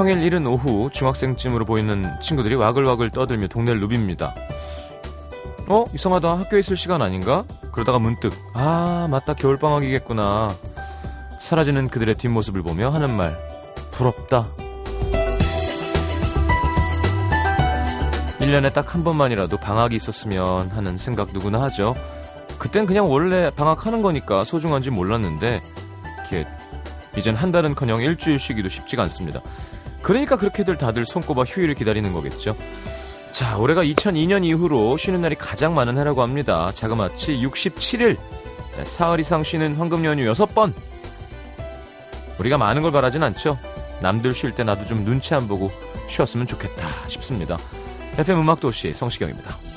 평일 이른 오후 중학생쯤으로 보이는 친구들이 와글와글 떠들며 동네를 누빕니다. 어? 이상하다. 학교에 있을 시간 아닌가? 그러다가 문득 아 맞다 겨울방학이겠구나. 사라지는 그들의 뒷모습을 보며 하는 말 부럽다. 1년에 딱 한 번만이라도 방학이 있었으면 하는 생각 누구나 하죠. 그땐 그냥 원래 방학하는 거니까 소중한지 몰랐는데 이렇게 이젠 한 달은커녕 일주일 쉬기도 쉽지가 않습니다. 그러니까 그렇게들 다들 손꼽아 휴일을 기다리는 거겠죠. 자, 올해가 2002년 이후로 쉬는 날이 가장 많은 해라고 합니다. 자그마치 67일. 사흘 이상 쉬는 황금 연휴 6번. 우리가 많은 걸 바라진 않죠. 남들 쉴 때 나도 좀 눈치 안 보고 쉬었으면 좋겠다 싶습니다. FM 음악도시 성시경입니다.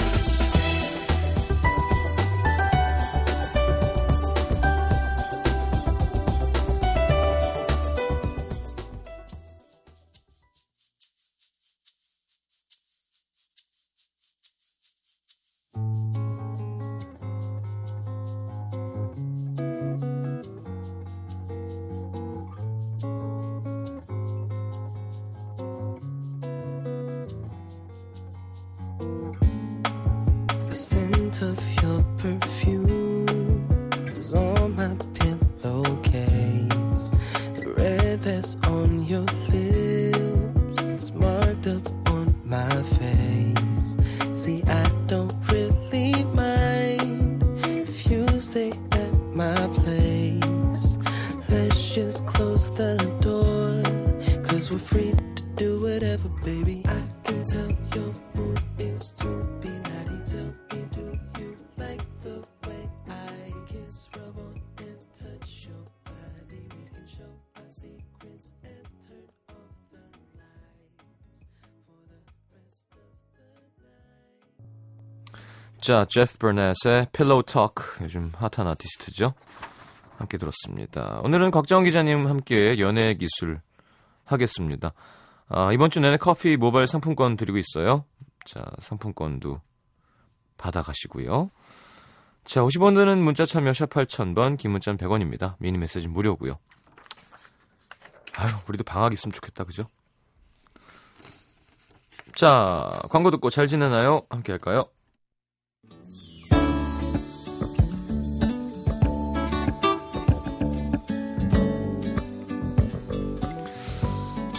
of your perfume. 자, 제프 버넷의 Pillow Talk 요즘 핫한 아티스트죠. 함께 들었습니다. 오늘은 곽정 기자님 함께 연애 기술 하겠습니다. 아, 이번 주 내내 커피 모바일 상품권 드리고 있어요. 자, 상품권도 받아가시고요. 자, 50원 드는 문자 참여 샵 8000번, 긴 문자는 100원입니다. 미니 메시지 무료고요. 아유, 우리도 방학 있으면 좋겠다, 그죠? 자, 광고 듣고 잘 지내나요? 함께 할까요?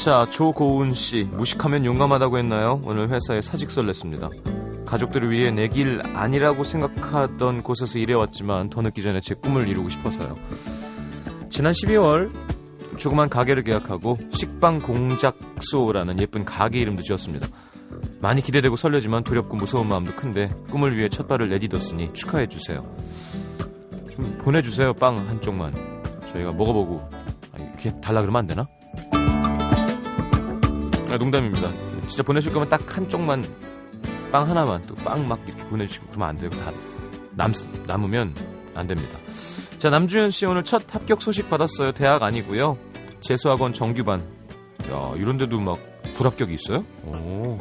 자, 조고은 씨. 무식하면 용감하다고 했나요? 오늘 회사에 사직서를 냈습니다. 가족들을 위해 내 길 아니라고 생각하던 곳에서 일해왔지만 더 늦기 전에 제 꿈을 이루고 싶어서요. 지난 12월 조그만 가게를 계약하고 식빵 공작소라는 예쁜 가게 이름도 지었습니다. 많이 기대되고 설레지만 두렵고 무서운 마음도 큰데 꿈을 위해 첫 발을 내딛었으니 축하해 주세요. 좀 보내주세요 빵 한쪽만 저희가 먹어보고 아, 이렇게 달라 그러면 안 되나? 아, 농담입니다. 진짜 보내실 거면 딱 한쪽만 빵 하나만 또 빵 막 이렇게 보내주시고 그러면 안 되고 다 남, 남으면 안 됩니다. 자 남주현 씨 오늘 첫 합격 소식 받았어요. 대학 아니고요. 재수학원 정규반. 야 이런데도 막 불합격이 있어요? 오.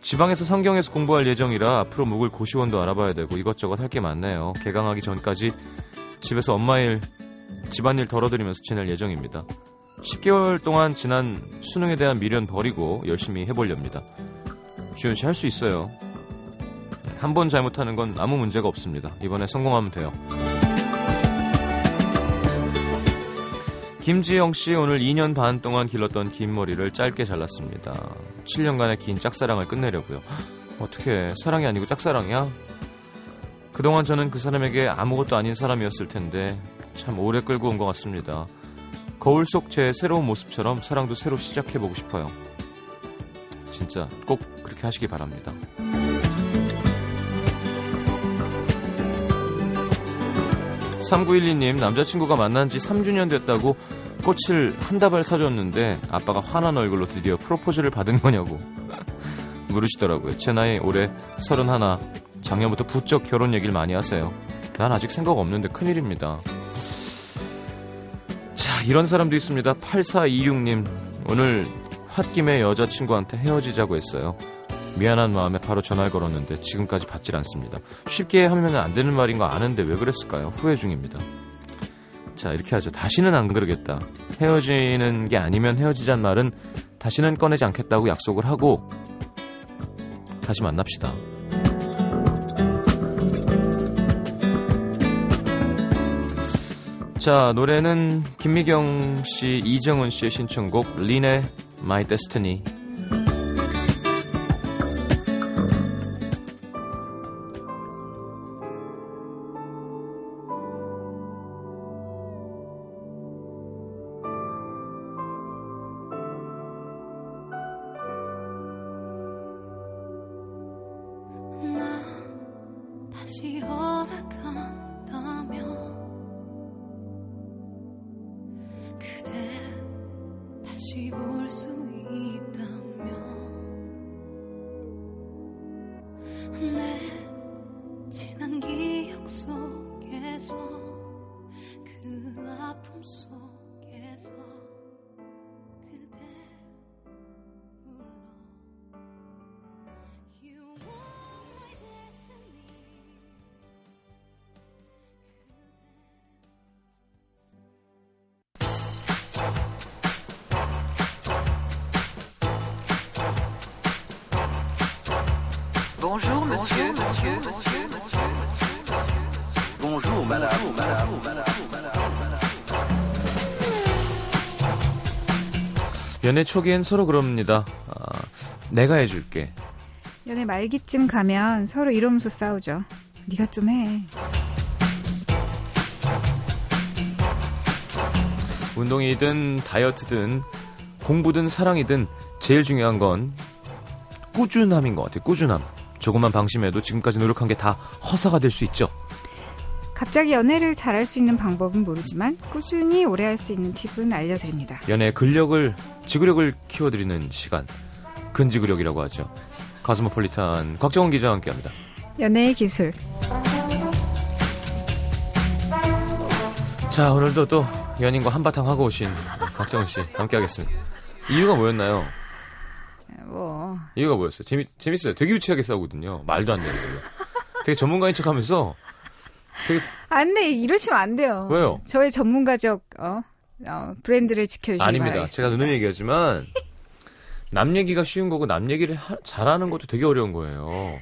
지방에서 상경에서 공부할 예정이라 앞으로 묵을 고시원도 알아봐야 되고 이것저것 할 게 많네요. 개강하기 전까지 집에서 엄마 일, 집안일 덜어드리면서 지낼 예정입니다. 10개월 동안 지난 수능에 대한 미련 버리고 열심히 해보렵니다. 주현 씨 할 수 있어요. 한 번 잘못하는 건 아무 문제가 없습니다. 이번에 성공하면 돼요. 김지영 씨 오늘 2년 반 동안 길렀던 긴 머리를 짧게 잘랐습니다. 7년간의 긴 짝사랑을 끝내려고요. 어떻게 사랑이 아니고 짝사랑이야? 그동안 저는 그 사람에게 아무것도 아닌 사람이었을 텐데 참 오래 끌고 온 것 같습니다. 거울 속 제 새로운 모습처럼 사랑도 새로 시작해보고 싶어요. 진짜 꼭 그렇게 하시기 바랍니다. 3912님, 남자친구가 만난 지 3주년 됐다고 꽃을 한 다발 사줬는데 아빠가 화난 얼굴로 드디어 프로포즈를 받은 거냐고 물으시더라고요. 제 나이 올해 31, 작년부터 부쩍 결혼 얘기를 많이 하세요. 난 아직 생각 없는데 큰일입니다. 이런 사람도 있습니다. 8426님, 오늘 홧김에 여자친구한테 헤어지자고 했어요. 미안한 마음에 바로 전화를 걸었는데 지금까지 받질 않습니다. 쉽게 하면 안 되는 말인 거 아는데 왜 그랬을까요? 후회 중입니다. 자, 이렇게 하죠. 다시는 안 그러겠다. 헤어지는 게 아니면 헤어지자는 말은 다시는 꺼내지 않겠다고 약속을 하고 다시 만납시다. 자, 노래는 김미경 씨, 이정은 씨의 신청곡 린의 My Destiny 연애 초기엔 서로 그럽니다. 아, 내가 해줄게. 연애 말기쯤 가면 서로 이러면서 싸우죠. 네가 좀 해. 운동이든 다이어트든 공부든 사랑이든 제일 중요한 건 꾸준함인 것 같아요. 꾸준함. 조금만 방심해도 지금까지 노력한 게 다 허사가 될 수 있죠. 갑자기 연애를 잘할 수 있는 방법은 모르지만 꾸준히 오래 할 수 있는 팁은 알려드립니다. 연애의 근력을, 지구력을 키워드리는 시간. 근지구력이라고 하죠. 가스모폴리탄 곽정원 기자와 함께합니다. 연애의 기술. 자, 오늘도 또 연인과 한바탕 하고 오신 곽정원 씨 함께하겠습니다. 이유가 뭐였나요? 뭐 이유가 뭐였어요? 재미, 재밌어요. 되게 유치하게 싸우거든요. 말도 안 되는 걸로. 되게 전문가인 척 하면서 되게 안 돼. 이러시면 안 돼요. 왜요? 저의 전문가적 어, 어, 브랜드를 지켜주시기 아닙니다. 바라겠습니다. 제가 누누이 얘기하지만 남 얘기가 쉬운 거고 남 얘기를 하- 잘하는 것도 되게 어려운 거예요.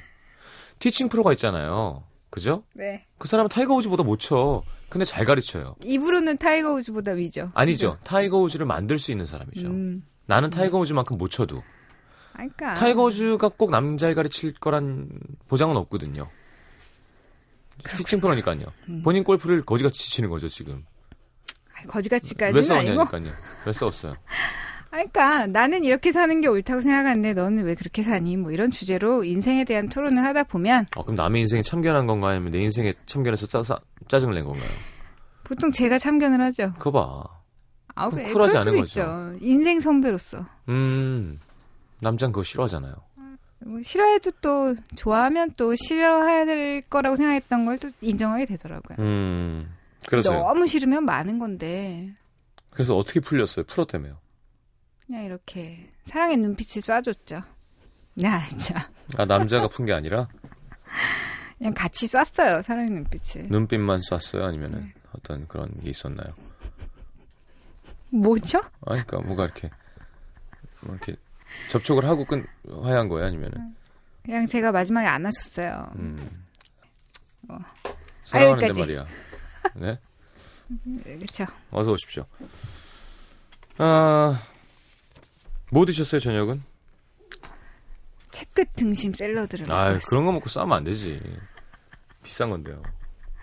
티칭 프로가 있잖아요. 그죠? 네. 그 사람은 타이거 우즈보다 못 쳐. 근데 잘 가르쳐요. 입으로는 타이거 우즈보다 위죠. 아니죠. 타이거 우즈를 만들 수 있는 사람이죠. 음. 나는 타이거 우즈만큼 못 쳐도 아, 그러니까 타이거 우즈가 꼭 남자를 가르칠 거란 보장은 없거든요. 티칭 프로니까요. 음. 본인 골프를 거지같이 치는 거죠 지금. 아이, 거지같이까지는 왜. 싸웠냐니까요. 왜 싸웠어요? 아, 그러니까 나는 이렇게 사는 게 옳다고 생각하는데 너는 왜 그렇게 사니? 뭐 이런 주제로 인생에 대한 토론을 하다 보면 어, 그럼 남의 인생에 참견한 건가요? 아니면 내 인생에 참견해서 짜, 짜증을 낸 건가요? 보통 제가 참견을 하죠. 그거 봐. 아, 왜? 쿨하지 않은 거죠. 있죠. 인생 선배로서. 음, 남자는 그거 싫어하잖아요. 뭐 싫어해도 또 좋아하면 또 싫어할 거라고 생각했던 걸 또 인정하게 되더라고요. 음, 그래서요. 너무 싫으면 많은 건데 그래서 어떻게 풀렸어요? 풀었다며요. 그냥 이렇게 사랑의 눈빛을 쏴줬죠. 야, 참. 아, 남자가 푼 게 아니라 그냥 같이 쐈어요. 사랑의 눈빛을. 눈빛만 쐈어요? 아니면은 네. 어떤 그런 게 있었나요? 뭐죠? 아, 그러니까 뭐가 이렇게 뭐 이렇게 접촉을 하고 끈 화해한 거예요? 아니면은 그냥 제가 마지막에 안아줬어요. 음. 어. 사랑하는데 여기까지. 말이야. 네, 그렇죠. 어서 오십시오. 아, 뭐 드셨어요 저녁은? 채끝 등심 샐러드를 아. 그런 거 먹고 싸우면 안 되지. 비싼 건데요.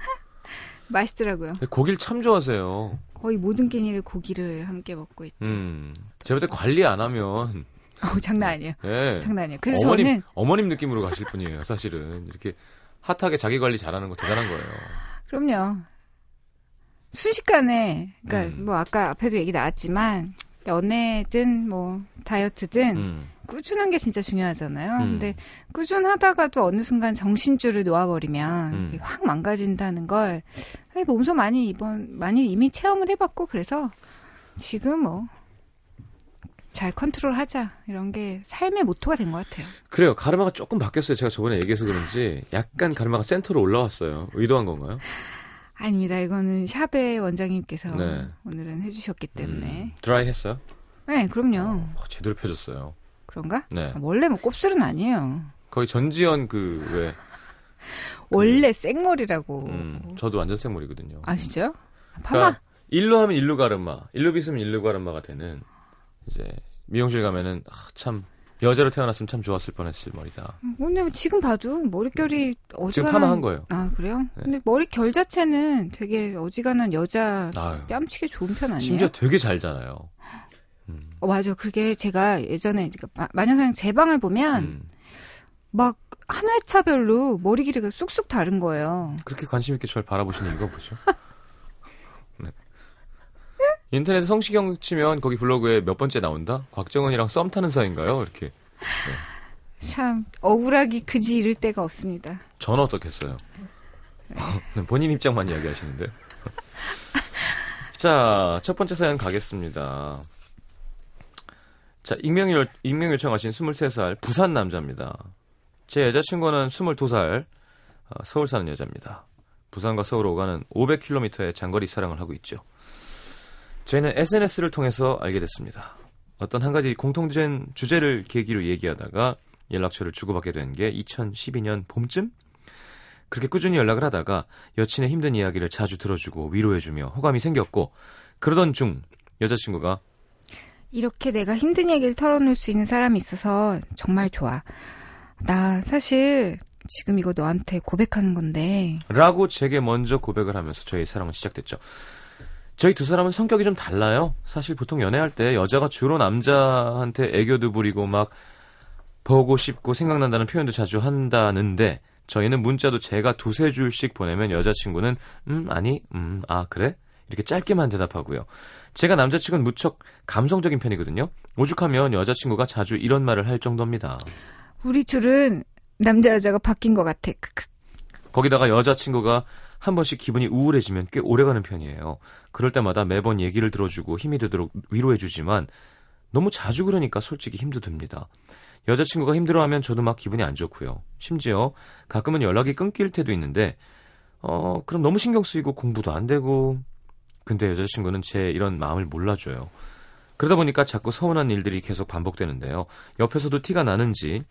맛있더라고요. 고기를 참 좋아하세요. 거의 모든 끼니를 고기를 함께 먹고 있죠. 음. 제가 볼때 관리 안 하면, 어, 장난 아니에요. 예. 장난 아니에요. 그래서 어머님, 저는 어머님 느낌으로 가실 분이에요, 사실은. 이렇게 핫하게 자기 관리 잘하는 거 대단한 거예요. 그럼요. 순식간에 그러니까 음. 뭐 아까 앞에도 얘기 나왔지만 연애든 뭐 다이어트든 음. 꾸준한 게 진짜 중요하잖아요. 음. 근데 꾸준하다가도 어느 순간 정신줄을 놓아버리면 음. 확 망가진다는 걸 몸소 많이 이번 많이 이미 체험을 해봤고 그래서 지금 뭐 잘 컨트롤하자 이런 게 삶의 모토가 된 것 같아요. 그래요. 가르마가 조금 바뀌었어요. 제가 저번에 얘기해서 그런지 약간 가르마가 센터로 올라왔어요. 의도한 건가요? 아닙니다. 이거는 샵의 원장님께서 네. 오늘은 해주셨기 때문에 음, 드라이 했어요? 네, 그럼요. 어, 제대로 펴줬어요. 그런가? 네. 아, 원래 뭐 곱슬은 아니에요. 거의 전지현 그 왜? 원래 생머리라고. 음, 저도 완전 생머리거든요. 아시죠? 파마. 그러니까 일로 하면 일로 가르마, 일로 빗으면 일로 가르마가 되는 이제 미용실 가면은 아, 참 여자로 태어났으면 참 좋았을 뻔했을 머리다. 근데 지금 봐도 머릿결이 어지간한. 지금 파마한 거예요. 아 그래요? 네. 근데 머릿결 자체는 되게 어지간한 여자 아유, 뺨치기 좋은 편 아니에요? 심지어 되게 잘잖아요. 음, 어, 맞아. 그게 제가 예전에 그러니까 마- 마녀사냥 제 방을 보면 음. 막 한 회차별로 머리 길이가 쑥쑥 다른 거예요. 그렇게 관심 있게 저를 바라보시는 이유가 뭐죠? 네. 인터넷에 성시경 치면 거기 블로그에 몇 번째 나온다? 곽정은이랑 썸 타는 사이인가요? 이렇게. 참 억울하기 그지 이를 데가 없습니다. 저는 어떻겠어요? 네, 본인 입장만 이야기하시는데. 자, 첫 번째 사연 가겠습니다. 자, 익명, 요, 익명 요청하신 23살 부산 남자입니다. 제 여자친구는 22살 어, 서울 사는 여자입니다. 부산과 서울 오가는 500km의 장거리 사랑을 하고 있죠. 저희는 SNS를 통해서 알게 됐습니다. 어떤 한 가지 공통된 주제를 계기로 얘기하다가 연락처를 주고받게 된 게 2012년 봄쯤? 그렇게 꾸준히 연락을 하다가 여친의 힘든 이야기를 자주 들어주고 위로해주며 호감이 생겼고 그러던 중 여자친구가 이렇게 내가 힘든 얘기를 털어놓을 수 있는 사람이 있어서 정말 좋아. 나 사실 지금 이거 너한테 고백하는 건데 라고 제게 먼저 고백을 하면서 저희 사랑은 시작됐죠. 저희 두 사람은 성격이 좀 달라요. 사실 보통 연애할 때 여자가 주로 남자한테 애교도 부리고 막 보고 싶고 생각난다는 표현도 자주 한다는데 저희는 문자도 제가 두세 줄씩 보내면 여자친구는 음 아니 음 아 그래 이렇게 짧게만 대답하고요. 제가 남자친구는 무척 감성적인 편이거든요. 오죽하면 여자친구가 자주 이런 말을 할 정도입니다. 우리 둘은 남자 여자가 바뀐 것 같아. 거기다가 여자친구가 한 번씩 기분이 우울해지면 꽤 오래가는 편이에요. 그럴 때마다 매번 얘기를 들어주고 힘이 되도록 위로해주지만 너무 자주 그러니까 솔직히 힘도 듭니다. 여자친구가 힘들어하면 저도 막 기분이 안 좋고요. 심지어 가끔은 연락이 끊길 때도 있는데 어 그럼 너무 신경 쓰이고 공부도 안 되고 근데 여자친구는 제 이런 마음을 몰라줘요. 그러다 보니까 자꾸 서운한 일들이 계속 반복되는데요. 옆에서도 티가 나는지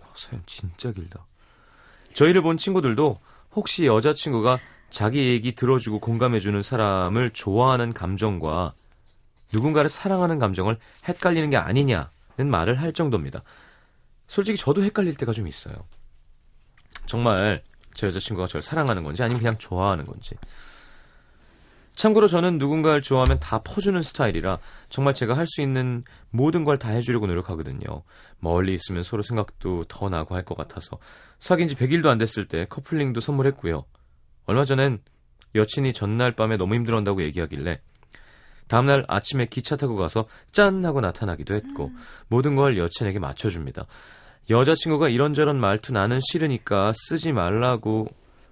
와, 사연 진짜 길다. 저희를 본 친구들도 혹시 여자친구가 자기 얘기 들어주고 공감해주는 사람을 좋아하는 감정과 누군가를 사랑하는 감정을 헷갈리는 게 아니냐는 말을 할 정도입니다. 솔직히 저도 헷갈릴 때가 좀 있어요. 정말 제 여자친구가 저를 사랑하는 건지 아니면 그냥 좋아하는 건지. 참고로 저는 누군가를 좋아하면 다 퍼주는 스타일이라 정말 제가 할 수 있는 모든 걸 다 해주려고 노력하거든요. 멀리 있으면 서로 생각도 더 나고 할 것 같아서 사귄 지 100일도 안 됐을 때 커플링도 선물했고요. 얼마 전엔 여친이 전날 밤에 너무 힘들어한다고 얘기하길래 다음날 아침에 기차 타고 가서 짠 하고 나타나기도 했고 모든 걸 여친에게 맞춰줍니다. 여자친구가 이런저런 말투 나는 싫으니까 쓰지 말라고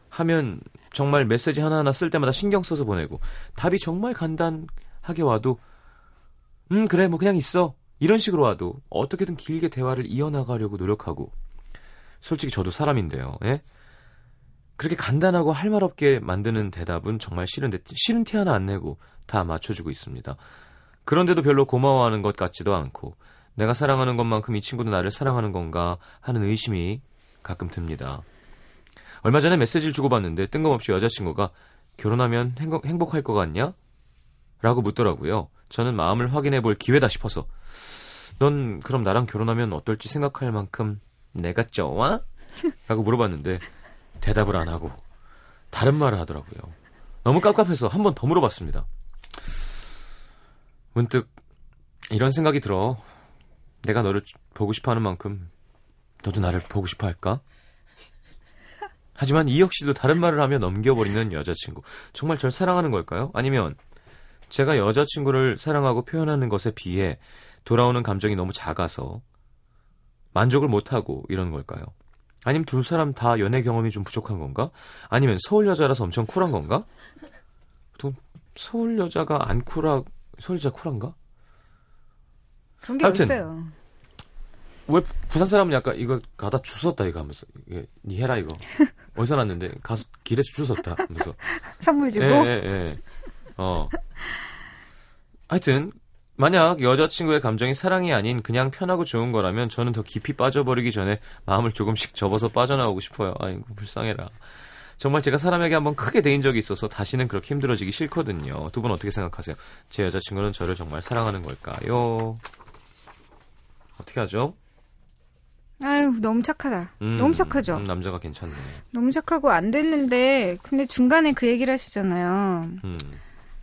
하면 정말 메시지 하나하나 쓸 때마다 신경 써서 보내고 답이 정말 간단하게 와도 음 그래 뭐 그냥 있어. 이런 식으로 와도 어떻게든 길게 대화를 이어나가려고 노력하고 솔직히 저도 사람인데요 예? 그렇게 간단하고 할 말 없게 만드는 대답은 정말 싫은데 싫은 티 하나 안 내고 다 맞춰주고 있습니다. 그런데도 별로 고마워하는 것 같지도 않고 내가 사랑하는 것만큼 이 친구도 나를 사랑하는 건가 하는 의심이 가끔 듭니다 얼마 전에 메시지를 주고받는데 뜬금없이 여자친구가 결혼하면 행복, 행복 할 것 같냐? 라고 묻더라고요. 저는 마음을 확인해 볼 기회다 싶어서 넌 그럼 나랑 결혼하면 어떨지 생각할 만큼 내가 좋아? 라고 물어봤는데 대답을 안 하고 다른 말을 하더라고요. 너무 깝깝해서 한 번 더 물어봤습니다. 문득 이런 생각이 들어. 내가 너를 보고 싶어 하는 만큼 너도 나를 보고 싶어 할까? 하지만 이 역시도 다른 말을 하며 넘겨버리는 여자친구. 정말 절 사랑하는 걸까요? 아니면 제가 여자친구를 사랑하고 표현하는 것에 비해 돌아오는 감정이 너무 작아서 만족을 못하고 이런 걸까요? 아니면 두 사람 다 연애 경험이 좀 부족한 건가? 아니면 서울 여자라서 엄청 쿨한 건가? 보통 서울 여자가 안 쿨하, 서울 여자 쿨한가? 그런 게 하여튼. 없어요. 왜 부산 사람은 약간 이거 가다 주웠다 이거 하면서 이게 니 해라 이거 어디서 났는데 가서 길에서 주웠다 하면서 선물 주고 예, 예, 예. 어. 하여튼 만약 여자친구의 감정이 사랑이 아닌 그냥 편하고 좋은 거라면 저는 더 깊이 빠져버리기 전에 마음을 조금씩 접어서 빠져나오고 싶어요. 아이고 불쌍해라. 정말 제가 사람에게 한번 크게 대인 적이 있어서 다시는 그렇게 힘들어지기 싫거든요. 두 분 어떻게 생각하세요? 제 여자친구는 저를 정말 사랑하는 걸까요? 어떻게 하죠? 아유, 너무 착하다. 음, 너무 착하죠? 음, 남자가 괜찮네. 너무 착하고 안 됐는데, 근데 중간에 그 얘기를 하시잖아요. 음.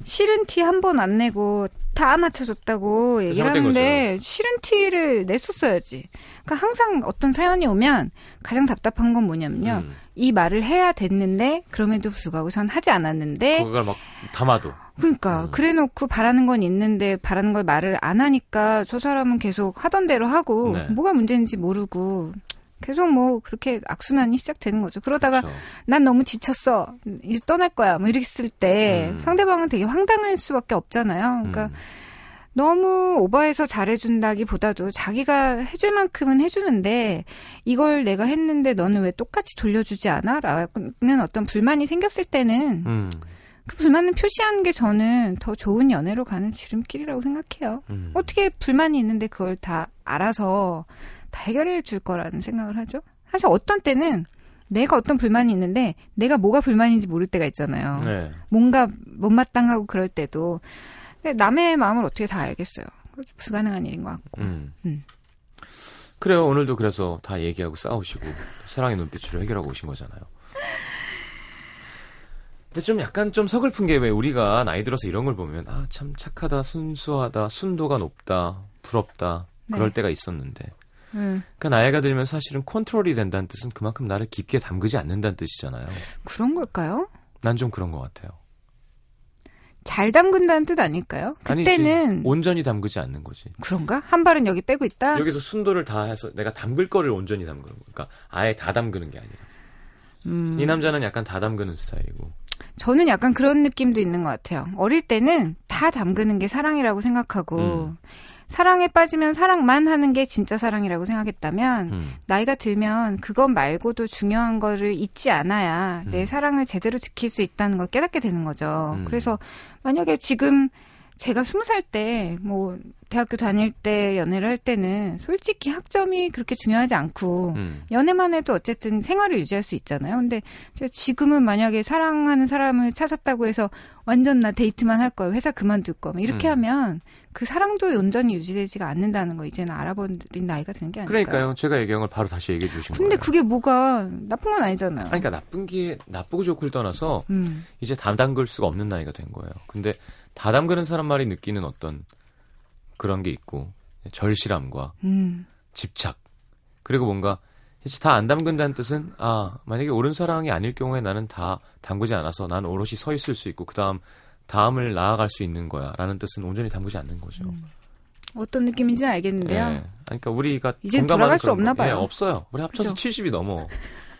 싫은 티 한 번 안 내고 다 맞춰줬다고 얘기를 잘못된 하는데 싫은 티를 냈었어야지. 그러니까 항상 어떤 사연이 오면 가장 답답한 건 뭐냐면요. 음. 이 말을 해야 됐는데 그럼에도 불구하고 전 하지 않았는데 그걸 막 담아도. 그러니까 음. 그래놓고 바라는 건 있는데 바라는 걸 말을 안 하니까 저 사람은 계속 하던 대로 하고 네. 뭐가 문제인지 모르고 계속 뭐 그렇게 악순환이 시작되는 거죠. 그러다가 그렇죠. 난 너무 지쳤어. 이제 떠날 거야. 뭐 이렇게 했을 때 음. 상대방은 되게 황당할 수밖에 없잖아요. 그러니까 음. 너무 오버해서 잘해준다기보다도 자기가 해줄 만큼은 해주는데 이걸 내가 했는데 너는 왜 똑같이 돌려주지 않아? 라는 어떤 불만이 생겼을 때는 음. 그 불만을 표시하는 게 저는 더 좋은 연애로 가는 지름길이라고 생각해요. 음. 어떻게 불만이 있는데 그걸 다 알아서 다 해결해 줄 거라는 생각을 하죠. 사실 어떤 때는 내가 어떤 불만이 있는데 내가 뭐가 불만인지 모를 때가 있잖아요. 네. 뭔가 못마땅하고 그럴 때도 근데 남의 마음을 어떻게 다 알겠어요. 불가능한 일인 것 같고. 음. 음. 그래요. 오늘도 그래서 다 얘기하고 싸우시고 사랑의 눈빛으로 해결하고 오신 거잖아요. 근데 좀 약간 좀 서글픈 게 왜 우리가 나이 들어서 이런 걸 보면 아 참 착하다 순수하다 순도가 높다 부럽다 그럴 네. 때가 있었는데 음, 그러니까 나이가 들면 사실은 컨트롤이 된다는 뜻은 그만큼 나를 깊게 담그지 않는다는 뜻이잖아요. 그런 걸까요? 난 좀 그런 것 같아요. 잘 담근다는 뜻 아닐까요? 아니지. 그때는 온전히 담그지 않는 거지. 그런가? 한 발은 여기 빼고 있다. 여기서 순도를 다 해서 내가 담글 거를 온전히 담그는 거. 그러니까 아예 다 담그는 게 아니라. 음, 이 남자는 약간 다 담그는 스타일이고. 저는 약간 그런 느낌도 있는 것 같아요. 어릴 때는 다 담그는 게 사랑이라고 생각하고 음. 사랑에 빠지면 사랑만 하는 게 진짜 사랑이라고 생각했다면 음. 나이가 들면 그것 말고도 중요한 거를 잊지 않아야 내 음. 사랑을 제대로 지킬 수 있다는 걸 깨닫게 되는 거죠. 음. 그래서 만약에 지금 제가 스무 살 때, 뭐, 대학교 다닐 때 연애를 할 때는 솔직히 학점이 그렇게 중요하지 않고, 음. 연애만 해도 어쨌든 생활을 유지할 수 있잖아요. 근데 제가 지금은 만약에 사랑하는 사람을 찾았다고 해서 완전 나 데이트만 할 거예요. 회사 그만둘 거면 이렇게 음. 하면 그 사랑도 온전히 유지되지가 않는다는 거 이제는 알아버린 나이가 되는 게 아닐까요? 그러니까요. 제가 얘기한 걸 바로 다시 얘기해 주신 근데 거예요. 그게 뭐가 나쁜 건 아니잖아요. 아니, 그러니까 나쁜 게 나쁘고 좋고를 떠나서 음, 이제 다 담글 수가 없는 나이가 된 거예요. 근데 다 담그는 사람 말이 느끼는 어떤 그런 게 있고 절실함과 음, 집착 그리고 뭔가 이제 다안 담근다는 뜻은 아 만약에 옳은 사랑이 아닐 경우에 나는 다 담그지 않아서 난 오롯이 서 있을 수 있고 그 다음 다음을 나아갈 수 있는 거야라는 뜻은 온전히 담그지 않는 거죠. 어떤 느낌인지는 알겠는데요. 예. 그러니까 우리가 공감하는 돌아갈 수 없나 거- 예, 봐요. 없어요. 우리 합쳐서 그죠? 70이 넘어.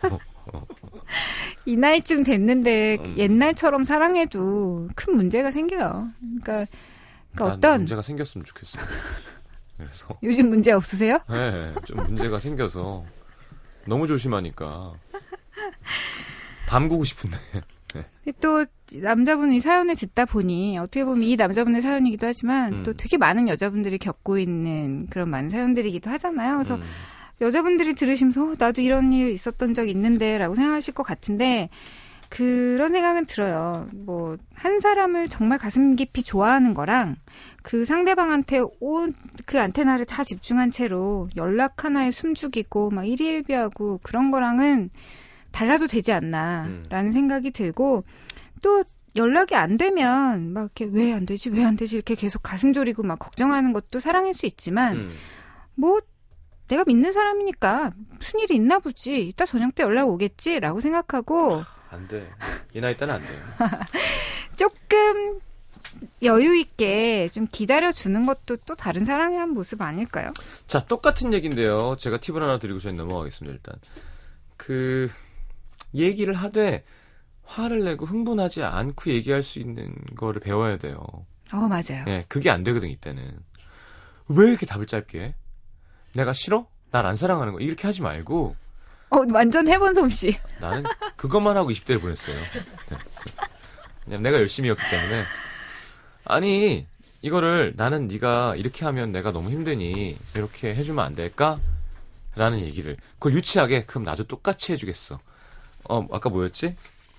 이 나이쯤 됐는데 음. 옛날처럼 사랑해도 큰 문제가 생겨요. 그러니까, 그러니까 난 어떤 문제가 생겼으면 좋겠어. 그래서 요즘 문제 없으세요? 예, 좀 문제가 생겨서 너무 조심하니까 담그고 싶은데. 또 남자분이 사연을 듣다 보니 어떻게 보면 이 남자분의 사연이기도 하지만 음. 또 되게 많은 여자분들이 겪고 있는 그런 많은 사연들이기도 하잖아요. 그래서 음, 여자분들이 들으시면서 어, 나도 이런 일 있었던 적 있는데라고 생각하실 것 같은데 그런 생각은 들어요. 뭐 한 사람을 정말 가슴 깊이 좋아하는 거랑 그 상대방한테 온 그 안테나를 다 집중한 채로 연락 하나에 숨죽이고 막 일희일비하고 그런 거랑은 달라도 되지 않나라는 생각이 들고 또 연락이 안 되면 막 이렇게 왜 안 되지 왜 안 되지 이렇게 계속 가슴 졸이고 막 걱정하는 것도 사랑일 수 있지만 음. 뭐 내가 믿는 사람이니까 무슨 일이 있나 보지 이따 저녁 때 연락 오겠지라고 생각하고 안 돼. 이 나이 때는 안 돼요. 조금 여유 있게 좀 기다려 주는 것도 또 다른 사랑의 한 모습 아닐까요? 자, 똑같은 얘기인데요. 제가 팁을 하나 드리고 저희 넘어가겠습니다, 일단. 그, 얘기를 하되, 화를 내고 흥분하지 않고 얘기할 수 있는 거를 배워야 돼요. 어 맞아요. 예, 그게 안 되거든, 이때는. 왜 이렇게 답을 짧게 해? 내가 싫어? 날 안 사랑하는 거. 이렇게 하지 말고, 어 완전 해본 솜씨. 나는 그것만 하고 20대를 보냈어요. 네. 왜냐면 내가 열심히 했기 때문에. 아니, 이거를 나는 네가 이렇게 하면 내가 너무 힘드니 이렇게 해주면 안 될까? 라는 얘기를 그걸 유치하게 그럼 나도 똑같이 해주겠어. 어 아까 뭐였지?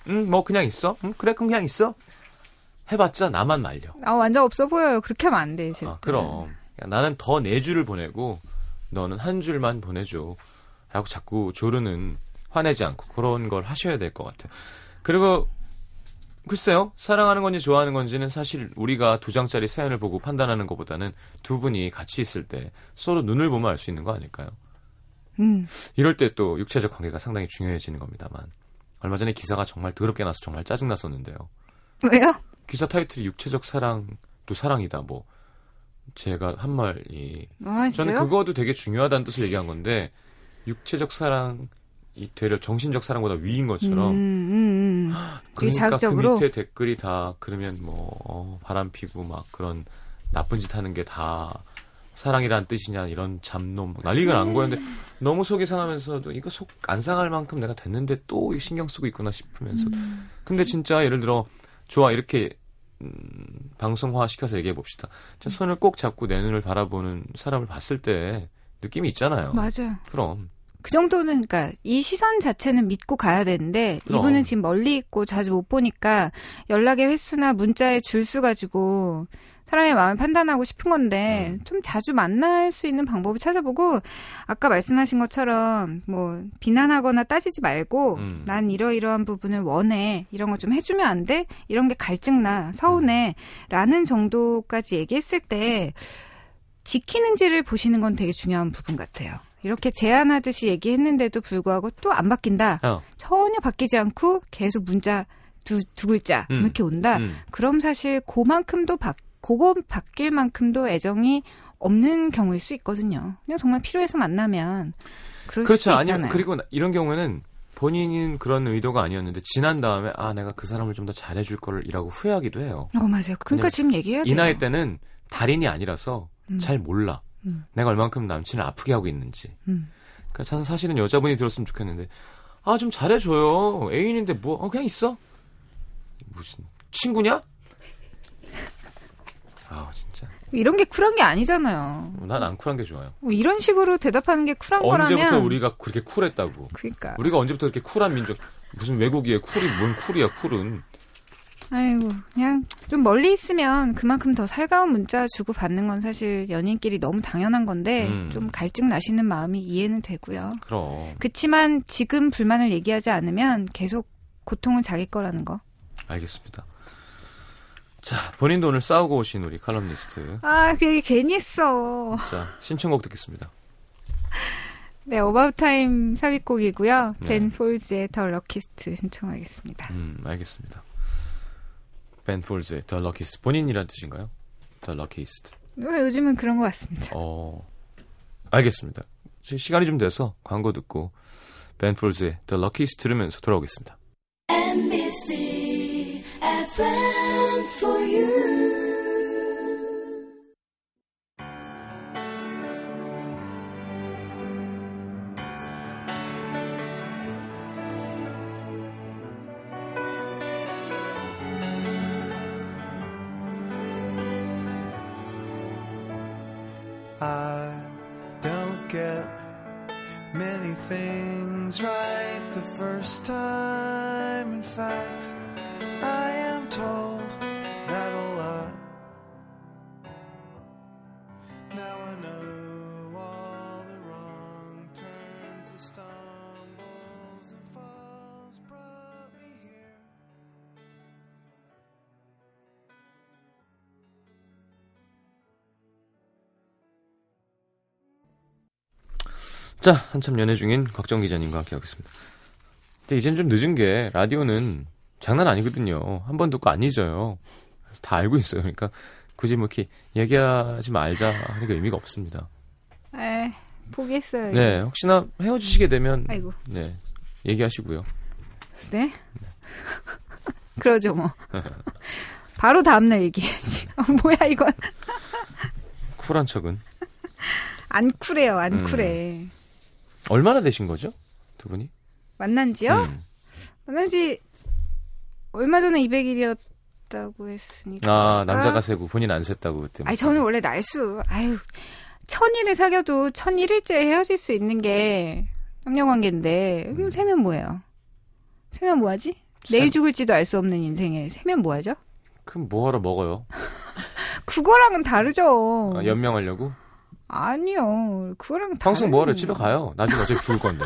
응뭐 그냥 있어? 응 그래 그럼 그냥 있어. 해봤자 나만 말려. 아 완전 없어 보여요. 그렇게 하면 안 돼. 진짜. 아, 그럼 야, 나는 더네 줄을 보내고 너는 한 줄만 보내줘. 라고 자꾸 조르는 화내지 않고 그런 걸 하셔야 될 것 같아요. 그리고 글쎄요 사랑하는 건지 좋아하는 건지는 사실 우리가 두 장짜리 사연을 보고 판단하는 것보다는 두 분이 같이 있을 때 서로 눈을 보면 알 수 있는 거 아닐까요? 음. 이럴 때 또 육체적 관계가 상당히 중요해지는 겁니다만 얼마 전에 기사가 정말 더럽게 나서 정말 짜증났었는데요. 왜요? 기사 타이틀이 육체적 사랑 또 사랑이다 뭐 제가 한 말이 아 저는? 그거도 되게 중요하다는 뜻을 얘기한 건데 육체적 사랑이 되려 정신적 사랑보다 위인 것처럼 음, 음, 음. 되게 그러니까 자극적으로? 그 밑에 댓글이 다 그러면 뭐 어, 바람 피고 막 그런 나쁜 짓 하는 게 다 사랑이란 뜻이냐 이런 잡놈 막 난리가 난 거였는데 너무 속이 상하면서도 이거 속 안 상할 만큼 내가 됐는데 또 신경 쓰고 있구나 싶으면서도 음. 근데 진짜 예를 들어 좋아 이렇게 음, 방송화 시켜서 얘기해 봅시다. 자, 손을 꼭 잡고 내 눈을 바라보는 사람을 봤을 때 느낌이 있잖아요. 맞아요. 그럼 그 정도는 그러니까 이 시선 자체는 믿고 가야 되는데 그럼. 이분은 지금 멀리 있고 자주 못 보니까 연락의 횟수나 문자의 줄수 가지고 사람의 마음을 판단하고 싶은 건데 음. 좀 자주 만날 수 있는 방법을 찾아보고 아까 말씀하신 것처럼 뭐 비난하거나 따지지 말고 음. 난 이러이러한 부분을 원해 이런 거 좀 해주면 안 돼? 이런 게 갈증나 서운해 라는 정도까지 얘기했을 때 지키는지를 보시는 건 되게 중요한 부분 같아요. 이렇게 제안하듯이 얘기했는데도 불구하고 또 안 바뀐다. 어, 전혀 바뀌지 않고 계속 문자 두, 두 글자 음. 이렇게 온다. 음. 그럼 사실 그만큼도 바, 그거 바뀔 만큼도 애정이 없는 경우일 수 있거든요. 그냥 정말 필요해서 만나면 그럴 그렇죠. 수 아니 있잖아요. 그리고 나- 이런 경우에는 본인은 그런 의도가 아니었는데 지난 다음에 아 내가 그 사람을 좀 더 잘해줄 걸이라고 후회하기도 해요. 어 맞아요. 그러니까 지금 얘기해야 돼요. 이 나이 때는 달인이 아니라서 음. 잘 몰라. 음. 내가 얼만큼 남친을 아프게 하고 있는지. 음. 그러니까 사- 사실은 여자분이 들었으면 좋겠는데 아 좀 잘해줘요. 애인인데 뭐 어, 그냥 있어. 무슨 친구냐? 아 진짜 이런 게 쿨한 게 아니잖아요. 난 안 쿨한 게 좋아요. 뭐 이런 식으로 대답하는 게 쿨한 언제부터 거라면 우리가 그렇게 쿨했다고? 그러니까 우리가 언제부터 그렇게 쿨한 민족? 무슨 외국이에 쿨이 뭔 쿨이야 쿨은? 아이고 그냥 좀 멀리 있으면 그만큼 더 살가운 문자 주고 받는 건 사실 연인끼리 너무 당연한 건데 음. 좀 갈증 나시는 마음이 이해는 되고요. 그럼 그치만 지금 불만을 얘기하지 않으면 계속 고통은 자기 거라는 거. 알겠습니다. 자 본인도 오늘 싸우고 오신 우리 칼럼니스트. 아, 그 얘기 괜히 했어. 자 신청곡 듣겠습니다. 네, About Time 삽입곡이고요. 네. 벤 폴즈의 The Luckiest 신청하겠습니다. 음 알겠습니다. 벤 폴즈의 The Luckiest 본인이란 뜻인가요? The Luckiest. 왜 요즘은 그런 것 같습니다. 어 알겠습니다. 지금 시간이 좀 돼서 광고 듣고 벤 폴즈의 The Luckiest 들으면서 돌아오겠습니다. MBC FM for you. 자, 한참 연애 중인 곽정 기자님과 함께 하겠습니다. 근데 이젠 좀 늦은 게 라디오는 장난 아니거든요. 한 번 듣고 안 잊어요. 다 알고 있어요. 그러니까 굳이 뭐 이렇게 얘기하지 말자 하는 게 의미가 없습니다. 에, 포기했어요. 네, 혹시나 헤어지시게 되면 아이고, 네, 얘기하시고요. 네? 그러죠, 뭐. 바로 다음날 얘기해야지. 어, 뭐야, 이건. 쿨한 척은 안 쿨해요, 안 음. 쿨해. 얼마나 되신 거죠? 두 분이? 만난 지요? 음. 만난 지 얼마 전에 200일이었, 셌다고 했으니까. 아, 남자가 세고 본인 안 셌다고 그때. 아니 저는 원래 날수 아유 천일을 사귀어도 천일일째 헤어질 수 있는 게 남녀 관계인데 음. 그럼 세면 뭐예요? 세면 뭐 하지? 내일 죽을지도 알 수 없는 인생에 세면 뭐 하죠? 그럼 뭐 하러 먹어요? 그거랑은 다르죠. 아, 연명하려고? 아니요. 그거랑 방송 뭐하러 집에 가요? 나중에 어차피 죽을 건데.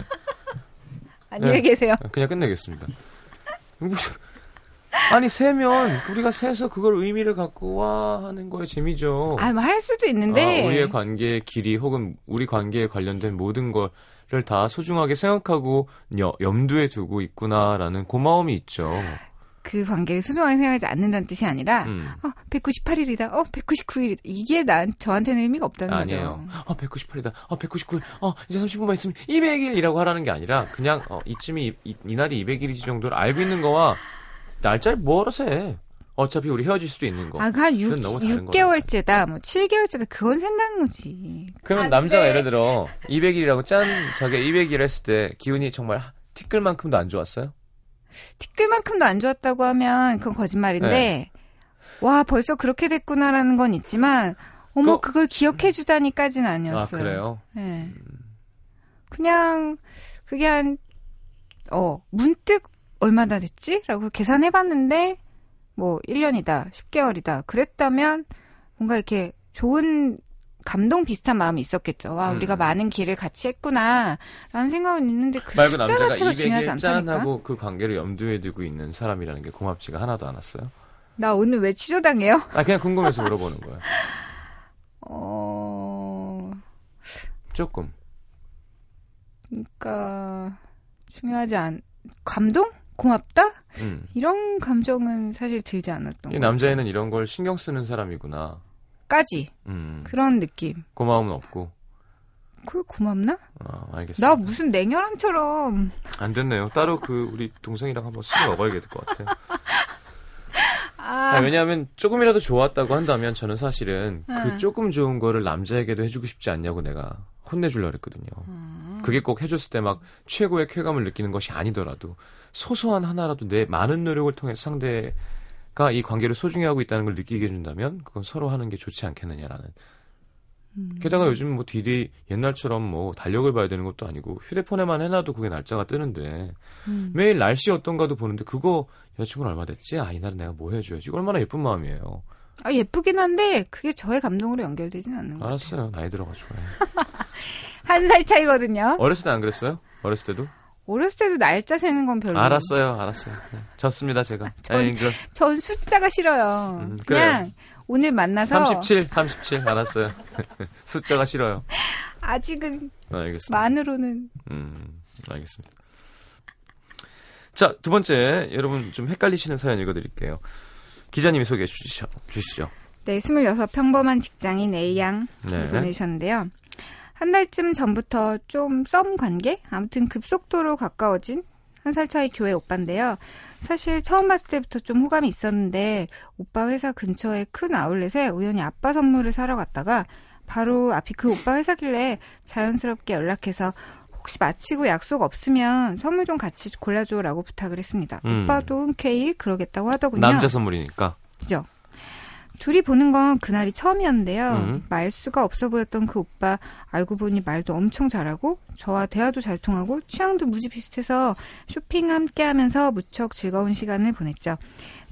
안녕히 네. 계세요. 그냥 끝내겠습니다. 아니 세면 우리가 세서 그걸 의미를 갖고 와 하는 거에 재미죠. 아, 뭐할 수도 있는데 어, 우리의 관계의 길이 혹은 우리 관계에 관련된 모든 거를 다 소중하게 생각하고 여- 염두에 두고 있구나라는 고마움이 있죠. 그 관계를 소중하게 생각하지 않는다는 뜻이 아니라 음. 어, 198일이다. 어, 199일이다. 이게 난 저한테는 의미가 없다는 아니에요. 거죠. 어, 198일이다. 어, 199일. 어, 이제 30분만 있으면 200일이라고 하라는 게 아니라 그냥 어, 이쯤이 이, 이- 이날이 200일이지 정도를 알고 있는 거와 날짜를 뭐하러 세? 어차피 우리 헤어질 수도 있는 거. 아, 그 한 6, 그건 너무 다른 6개월째다, 뭐 7개월째다, 그건 생각는 거지. 그러면 남자가 예를 들어 200일이라고 짠 자기가 200일 했을 때 기운이 정말 티끌만큼도 안 좋았어요? 티끌만큼도 안 좋았다고 하면 그건 거짓말인데, 네. 와, 벌써 그렇게 됐구나라는 건 있지만, 어머, 그- 그걸 기억해 주다니까지는 아니었어요. 아 그래요? 네. 그냥, 그게 한, 어, 문득 얼마나 됐지? 라고 계산해 봤는데, 뭐, 1년이다, 10개월이다. 그랬다면, 뭔가 이렇게 좋은 감동 비슷한 마음이 있었겠죠. 와, 음. 우리가 많은 길을 같이 했구나. 라는 생각은 있는데, 그 숫자 자체가 중요하지 200일 짠 않다니까. 하고 그 관계를 염두에 두고 있는 사람이라는 게 고맙지가 하나도 않았어요. 나 오늘 왜 취조당해요? 아 그냥 궁금해서 물어보는 거예요. 어, 조금. 그러니까, 중요하지 않, 감동? 고맙다? 음. 이런 감정은 사실 들지 않았던 이거 남자애는 이런 걸 신경 쓰는 사람이구나. 까지 음. 그런 느낌. 고마움은 없고. 그게 고맙나? 아, 알겠습니다. 나 무슨 냉혈한처럼 안 됐네요. 따로 그 우리 동생이랑 한번 술 먹어야 될 것 같아요. 아, 아니, 왜냐하면 조금이라도 좋았다고 한다면 저는 사실은 응. 그 조금 좋은 거를 남자에게도 해주고 싶지 않냐고 내가 혼내주려고 그랬거든요. 음. 그게 꼭 해줬을 때 막 최고의 쾌감을 느끼는 것이 아니더라도 소소한 하나라도 내 많은 노력을 통해 상대 가이 관계를 소중히 하고 있다는 걸 느끼게 해준다면 그건 서로 하는 게 좋지 않겠느냐라는. 음. 게다가 요즘 뭐 딜이 옛날처럼 뭐 달력을 봐야 되는 것도 아니고 휴대폰에만 해놔도 그게 날짜가 뜨는데 음. 매일 날씨 어떤가도 보는데 그거 여자친구는 얼마 됐지? 아 이날은 내가 뭐 해줘야지. 얼마나 예쁜 마음이에요. 아, 예쁘긴 한데 그게 저의 감동으로 연결되진 않는 거. 알았어요. 나이 들어가지고. 한 살 차이거든요. 어렸을 때 안 그랬어요? 어렸을 때도? 어렸을 때도 날짜 세는 건 별로. 알았어요. 알았어요. 네. 졌습니다 제가. 전- 에이, 그전 숫자가 싫어요. 음, 그냥 오늘 만나서 37, 37 알았어요. 숫자가 싫어요. 아직은 아, 알겠습니다. 만으로는 음, 알겠습니다. 자, 두 번째 여러분 좀 헷갈리시는 사연 읽어 드릴게요. 기자님이 소개해 주시죠. 주시죠. 네, 26 평범한 직장인 A양 네. 보내셨는데요. 한 달쯤 전부터 좀 썸 관계? 아무튼 급속도로 가까워진 한 살 차이 교회 오빠인데요. 사실 처음 봤을 때부터 좀 호감이 있었는데 오빠 회사 근처에 큰 아울렛에 우연히 아빠 선물을 사러 갔다가 바로 앞이 그 오빠 회사길래 자연스럽게 연락해서 혹시 마치고 약속 없으면 선물 좀 같이 골라줘라고 부탁을 했습니다. 음. 오빠도 흔쾌히 그러겠다고 하더군요. 남자 선물이니까. 그죠? 둘이 보는 건 그날이 처음이었는데요. 음. 말수가 없어 보였던 그 오빠 알고 보니 말도 엄청 잘하고 저와 대화도 잘 통하고 취향도 무지 비슷해서 쇼핑 함께 하면서 무척 즐거운 시간을 보냈죠.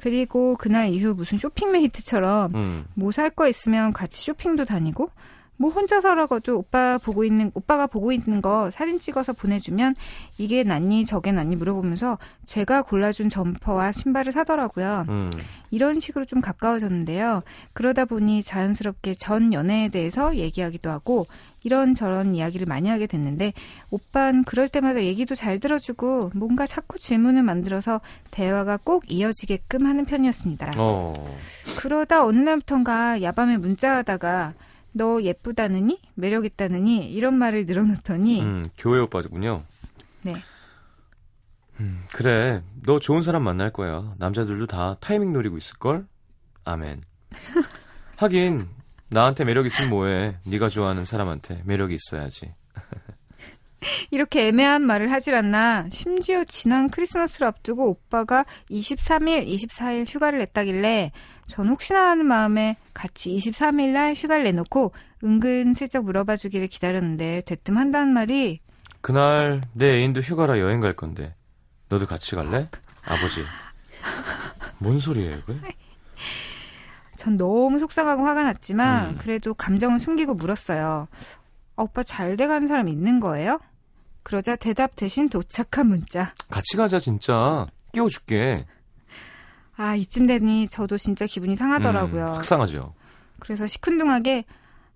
그리고 그날 이후 무슨 쇼핑 mate처럼 음. 뭐 살 거 있으면 같이 쇼핑도 다니고 뭐 혼자서라고도 오빠 보고 있는 오빠가 보고 있는 거 사진 찍어서 보내주면 이게 낫니 저게 낫니 물어보면서 제가 골라준 점퍼와 신발을 사더라고요. 음. 이런 식으로 좀 가까워졌는데요. 그러다 보니 자연스럽게 전 연애에 대해서 얘기하기도 하고 이런 저런 이야기를 많이 하게 됐는데 오빤 그럴 때마다 얘기도 잘 들어주고 뭔가 자꾸 질문을 만들어서 대화가 꼭 이어지게끔 하는 편이었습니다. 어. 그러다 어느 날부턴가 야밤에 문자하다가 너 예쁘다느니 매력 있다느니 이런 말을 늘어놓더니 음, 교회 오빠군요. 네. 음, 그래. 너 좋은 사람 만날 거야. 남자들도 다 타이밍 노리고 있을 걸? 아멘. 하긴 나한테 매력 있으면 뭐해. 네가 좋아하는 사람한테 매력이 있어야지. 이렇게 애매한 말을 하질 않나. 심지어 지난 크리스마스를 앞두고 오빠가 23일, 24일 휴가를 냈다길래 전 혹시나 하는 마음에 같이 23일 날 휴가를 내놓고 은근슬쩍 물어봐 주기를 기다렸는데 대뜸 한다는 말이 그날 내 애인도 휴가라 여행 갈 건데 너도 같이 갈래? 아버지. 뭔 소리예요, 이거? 전 너무 속상하고 화가 났지만 음. 그래도 감정은 숨기고 물었어요. 아, 오빠 잘 돼가는 사람 있는 거예요? 그러자 대답 대신 도착한 문자. 같이 가자, 진짜. 끼워줄게. 아, 이쯤 되니 저도 진짜 기분이 상하더라고요. 음, 속상하죠. 그래서 시큰둥하게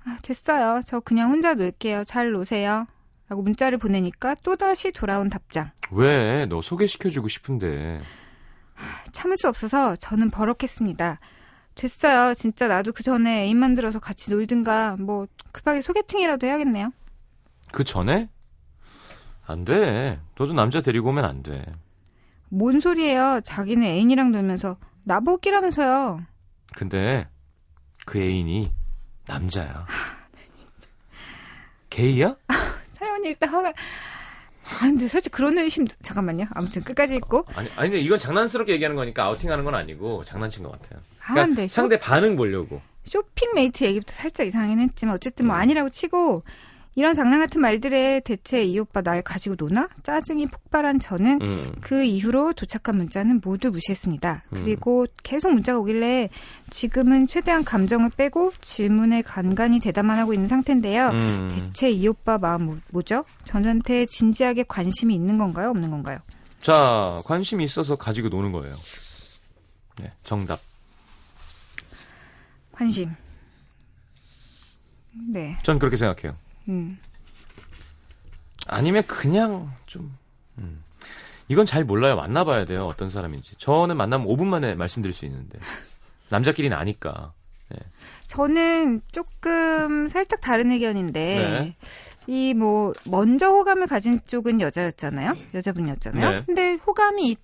아, 됐어요. 저 그냥 혼자 놀게요. 잘 노세요. 라고 문자를 보내니까 또다시 돌아온 답장. 왜? 너 소개시켜주고 싶은데. 참을 수 없어서 저는 버럭했습니다. 됐어요. 진짜 나도 그 전에 애인 만들어서 같이 놀든가 뭐 급하게 소개팅이라도 해야겠네요. 그 전에? 안 돼. 너도 남자 데리고 오면 안 돼. 뭔 소리예요. 자기는 애인이랑 놀면서 나보기라면서요. 근데 그 애인이 남자야. 게이야? 사연이 일단 화가 아, 근데 솔직히 그런 의심 잠깐만요. 아무튼 끝까지 읽고 아니, 아니 근데 이건 장난스럽게 얘기하는 거니까 아우팅하는 건 아니고 장난친 것 같아요. 아, 그러니까 근데 쇼, 상대 반응 보려고. 쇼핑 mate 얘기부터 살짝 이상하긴 했지만 어쨌든 뭐 음. 아니라고 치고 이런 장난 같은 말들에 대체 이 오빠 날 가지고 노나? 짜증이 폭발한 저는 음. 그 이후로 도착한 문자는 모두 무시했습니다. 음. 그리고 계속 문자가 오길래 지금은 최대한 감정을 빼고 질문에 간간히 대답만 하고 있는 상태인데요. 음. 대체 이 오빠 마음 뭐, 뭐죠? 저한테 진지하게 관심이 있는 건가요? 없는 건가요? 자, 관심이 있어서 가지고 노는 거예요. 네, 정답. 관심. 네. 전 그렇게 생각해요. 음. 아니면 그냥 좀 음. 이건 잘 몰라요. 만나봐야 돼요. 어떤 사람인지. 저는 만나면 5분 만에 말씀드릴 수 있는데 남자끼리는 아니까. 저는 조금 살짝 다른 의견인데 네. 이뭐 먼저 호감을 가진 쪽은 여자였잖아요. 여자분이었잖아요. 네. 근데 호감이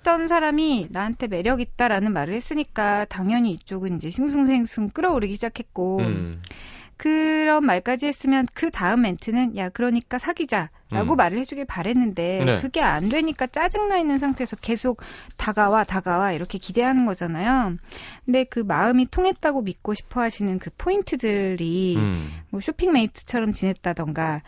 있던 사람이 나한테 매력 있다라는 말을 했으니까 당연히 이쪽은 이제 싱숭생숭 끌어오르기 시작했고 음. 그런 말까지 했으면 그 다음 멘트는 야 그러니까 사귀자 라고 음. 말을 해주길 바랬는데 네. 그게 안 되니까 짜증나 있는 상태에서 계속 다가와 다가와 이렇게 기대하는 거잖아요. 근데 그 마음이 통했다고 믿고 싶어 하시는 그 포인트들이 음. 뭐 쇼핑메이트처럼 지냈다던가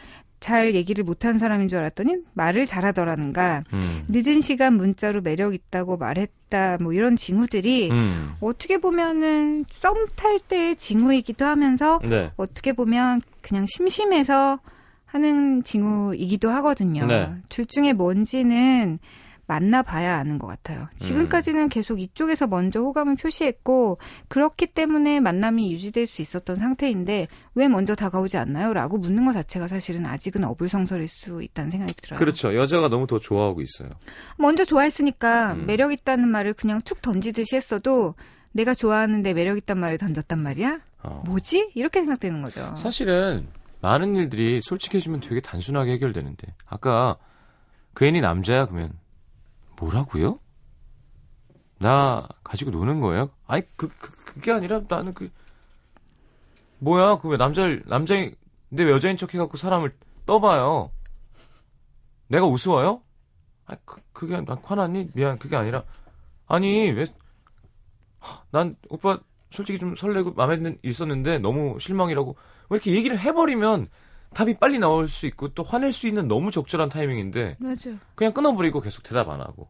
잘 얘기를 못한 사람인 줄 알았더니 말을 잘하더라는가 음. 늦은 시간 문자로 매력 있다고 말했다 뭐 이런 징후들이 음. 어떻게 보면은 썸 탈 때의 징후이기도 하면서 네. 어떻게 보면 그냥 심심해서 하는 징후이기도 하거든요. 네. 둘 중에 뭔지는 만나봐야 아는 것 같아요. 지금까지는 계속 이쪽에서 먼저 호감을 표시했고 그렇기 때문에 만남이 유지될 수 있었던 상태인데 왜 먼저 다가오지 않나요? 라고 묻는 것 자체가 사실은 아직은 어불성설일 수 있다는 생각이 들어요. 그렇죠. 여자가 너무 더 좋아하고 있어요. 먼저 좋아했으니까 음. 매력 있다는 말을 그냥 툭 던지듯이 했어도 내가 좋아하는데 매력 있단 말을 던졌단 말이야? 어. 뭐지? 이렇게 생각되는 거죠. 사실은 많은 일들이 솔직해지면 되게 단순하게 해결되는데 아까 그 애인이 남자야 그러면 뭐라고요? 나 가지고 노는 거예요? 아니 그, 그 그게 아니라 나는 그 뭐야 그 왜 남자를 남자인 왜 여자인 척 해갖고 사람을 떠봐요? 내가 우스워요? 아 그, 그게 난 화났니? 미안 그게 아니라 아니 왜 난 오빠 솔직히 좀 설레고 마음에 드는 있었는데 너무 실망이라고 왜 이렇게 얘기를 해버리면 답이 빨리 나올 수 있고 또 화낼 수 있는 너무 적절한 타이밍인데 맞아. 그냥 끊어버리고 계속 대답 안 하고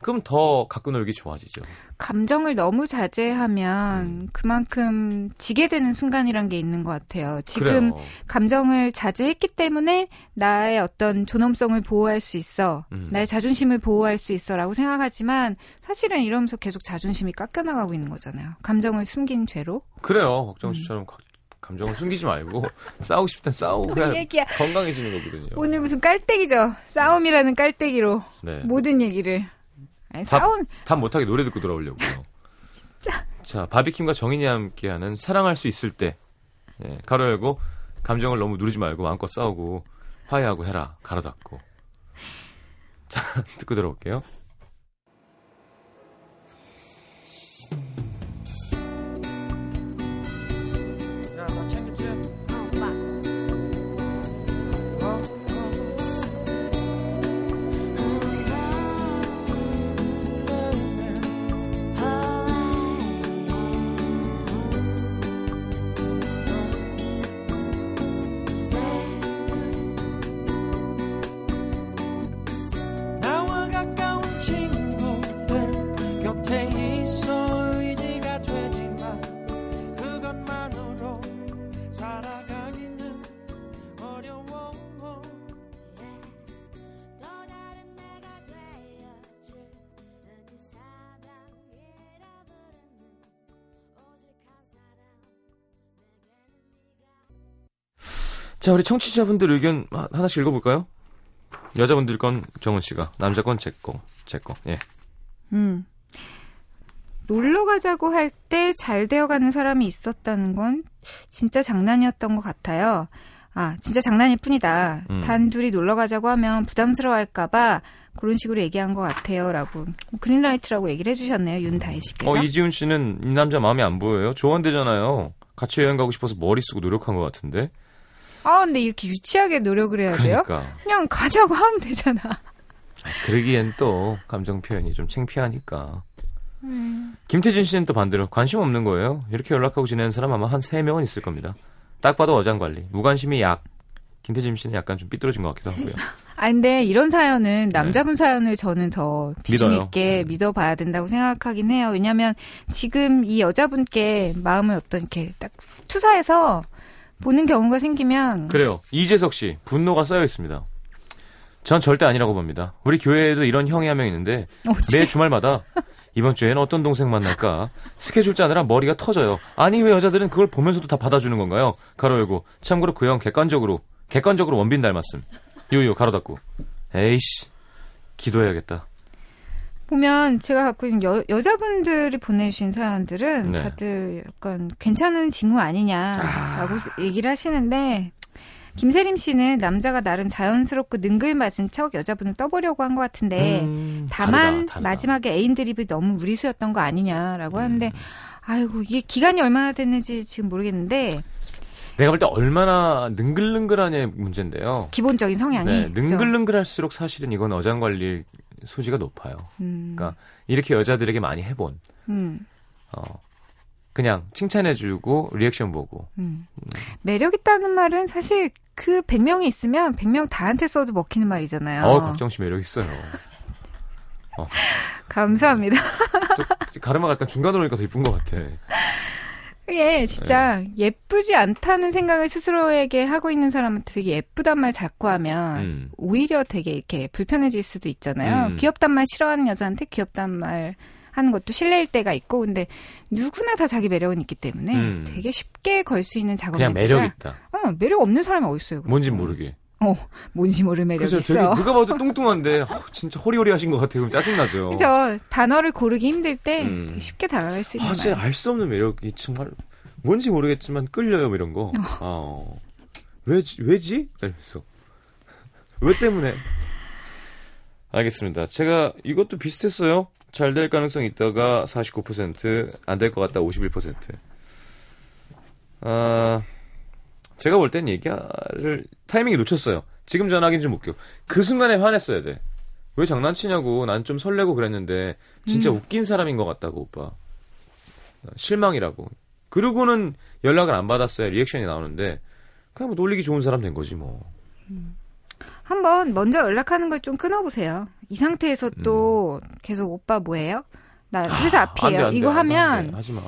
그럼 더 갖고 놀기 좋아지죠. 감정을 너무 자제하면 음. 그만큼 지게 되는 순간이란 게 있는 것 같아요. 지금 그래요. 감정을 자제했기 때문에 나의 어떤 존엄성을 보호할 수 있어. 음. 나의 자존심을 보호할 수 있어라고 생각하지만 사실은 이러면서 계속 자존심이 깎여나가고 있는 거잖아요. 감정을 숨긴 죄로. 그래요. 걱정 씨처럼 가- 감정을 숨기지 말고 싸우고 땐 싸우고 얘기야. 건강해지는 거거든요. 오늘 무슨 깔때기죠. 싸움이라는 깔때기로 네. 모든 얘기를. 아니, 밥- 싸움 답 못하게 노래 듣고 돌아오려고요. 진짜. 자, 바비킴과 정인이 함께하는 사랑할 수 있을 때. 예, 가로 열고 감정을 너무 누르지 말고 마음껏 싸우고 화해하고 해라. 가로 닫고. 자, 듣고 들어올게요. 자, 우리 청취자분들 의견 하- 하나씩 읽어볼까요? 여자분들 건 정은 씨가, 남자 건 제 거, 제 거. 예. 음. 놀러 가자고 할 때 잘 되어가는 사람이 있었다는 건 진짜 장난이었던 것 같아요. 아, 진짜 장난일 뿐이다. 음. 단둘이 놀러 가자고 하면 부담스러워할까봐 그런 식으로 얘기한 것 같아요. 라고. 그린라이트라고 얘기를 해주셨네요. 윤다혜 씨께서. 어, 이지훈 씨는 이 남자 마음에 안 보여요? 조언되잖아요. 같이 여행 가고 싶어서 머리 쓰고 노력한 것 같은데. 아, 근데 이렇게 유치하게 노력을 해야 돼요? 그러니까. 그냥 가자고 하면 되잖아. 그러기엔 또 감정 표현이 좀 창피하니까. 음. 김태진 씨는 또 반대로 관심 없는 거예요. 이렇게 연락하고 지내는 사람 아마 한 세 명은 있을 겁니다. 딱 봐도 어장관리. 무관심이 약. 김태진 씨는 약간 좀 삐뚤어진 것 같기도 하고요. 아, 근데 이런 사연은 남자분 사연을 저는 더 비중 네. 있게 네. 믿어봐야 된다고 생각하긴 해요. 왜냐면 지금 이 여자분께 마음을 어떤 이렇게 딱 투사해서 보는 경우가 생기면 그래요. 이재석 씨, 분노가 쌓여 있습니다. 전 절대 아니라고 봅니다. 우리 교회에도 이런 형이 한 명 있는데 어떻게 매 주말마다 이번 주에는 어떤 동생 만날까 스케줄 짜느라 머리가 터져요. 아니 왜 여자들은 그걸 보면서도 다 받아주는 건가요? 가로 열고 참고로 그 형 객관적으로 객관적으로 원빈 닮았음. 요요 가로 닫고 에이씨 기도해야겠다. 보면 제가 갖고 있는 여, 여자분들이 보내주신 사연들은 네. 다들 약간 괜찮은 징후 아니냐라고 얘기를 하시는데 김세림 씨는 남자가 나름 자연스럽고 능글맞은 척 여자분을 떠보려고 한 것 같은데 음, 다만 다르다, 다르다. 마지막에 애인 드립이 너무 무리수였던 거 아니냐라고 음. 하는데 아이고 이게 기간이 얼마나 됐는지 지금 모르겠는데 내가 볼 때 얼마나 능글능글하냐의 문제인데요. 기본적인 성향이 네? 능글능글할수록 사실은 이건 어장관리 소지가 높아요. 음, 그러니까 이렇게 여자들에게 많이 해본 음, 어, 그냥 칭찬해주고 리액션 보고 음. 매력 있다는 말은 사실 그 100명이 있으면 100명 다한테 써도 먹히는 말이잖아요. 어 박정 씨 매력 있어요. 감사합니다. 또 가르마가 약간 중간으로 오니까 더 이쁜 것 같아. 예, 진짜 네. 예쁘지 않다는 생각을 스스로에게 하고 있는 사람한테 되게 예쁘단 말 자꾸 하면 음. 오히려 되게 이렇게 불편해질 수도 있잖아요. 음. 귀엽단 말 싫어하는 여자한테 귀엽단 말 하는 것도 실례일 때가 있고 근데 누구나 다 자기 매력은 있기 때문에 음. 되게 쉽게 걸 수 있는 작업 그냥 매력 있다. 어, 매력 없는 사람이 어딨어요. 그리고. 뭔진 모르게. 어, 뭔지 모를 매력 그래서 있어. 되게 누가 봐도 뚱뚱한데 어, 진짜 허리허리하신 것 같아요. 그럼 짜증나죠. 그죠. 단어를 고르기 힘들 때 음. 쉽게 다가갈 수 있는 아, 말. 진짜 알 수 없는 매력이 정말 뭔지 모르겠지만 끌려요 뭐 이런 거. 아, 어. 왜지? 왜지? 이러면서 왜 때문에? 알겠습니다. 제가 이것도 비슷했어요. 잘 될 가능성이 있다가 49%, 안 될 것 같다 51%. 아, 제가 볼 땐 얘기를 타이밍이 놓쳤어요. 지금 전화하긴 좀 웃겨. 그 순간에 화냈어야 돼. 왜 장난치냐고. 난 좀 설레고 그랬는데 진짜 웃긴 사람인 것 같다고 오빠. 실망이라고. 그러고는 연락을 안 받았어요. 리액션이 나오는데 그냥 뭐 놀리기 좋은 사람 된 거지 뭐. 한번 먼저 연락하는 걸 좀 끊어보세요. 이 상태에서 또 계속 오빠 뭐해요? 나 회사 앞이에요. 음. 안 돼, 안 돼, 이거 안 돼, 안 돼. 하면 하지 마.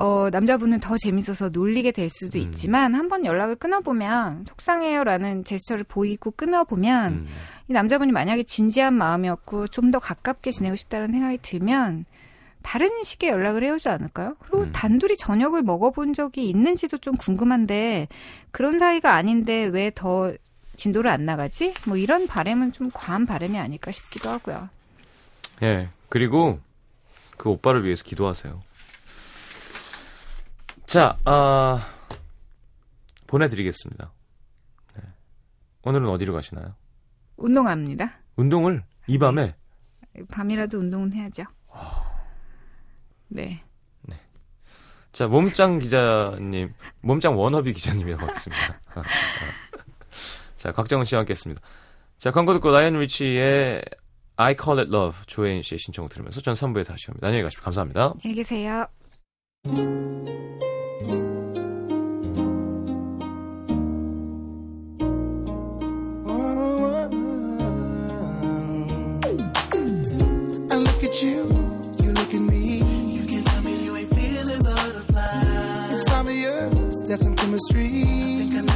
어, 남자분은 더 재밌어서 놀리게 될 수도 음. 있지만 한 번 연락을 끊어보면 속상해요라는 제스처를 보이고 끊어보면 음. 이 남자분이 만약에 진지한 마음이었고 좀 더 가깝게 지내고 싶다는 생각이 들면 다른 식의 연락을 해오지 않을까요? 그리고 음. 단둘이 저녁을 먹어본 적이 있는지도 좀 궁금한데 그런 사이가 아닌데 왜 더 진도를 안 나가지? 뭐 이런 바램은 좀 과한 바램이 아닐까 싶기도 하고요. 예. 그리고 그 오빠를 위해서 기도하세요. 자, 아 보내드리겠습니다. 네. 오늘은 어디로 가시나요? 운동합니다. 운동을 이 밤에 밤이라도 운동은 해야죠. 네. 자 몸짱 기자님, 몸짱 워너비 기자님이라고 하겠습니다. 자 곽정은 씨와 함께 했습니다. 자 광고 듣고 라이언 리치의 I Call It Love 조혜인 씨의 신청을 들으면서 전 3부에 다시 옵니다. 안녕히 가십시오. 감사합니다. 안녕히 계세요. Chemistry.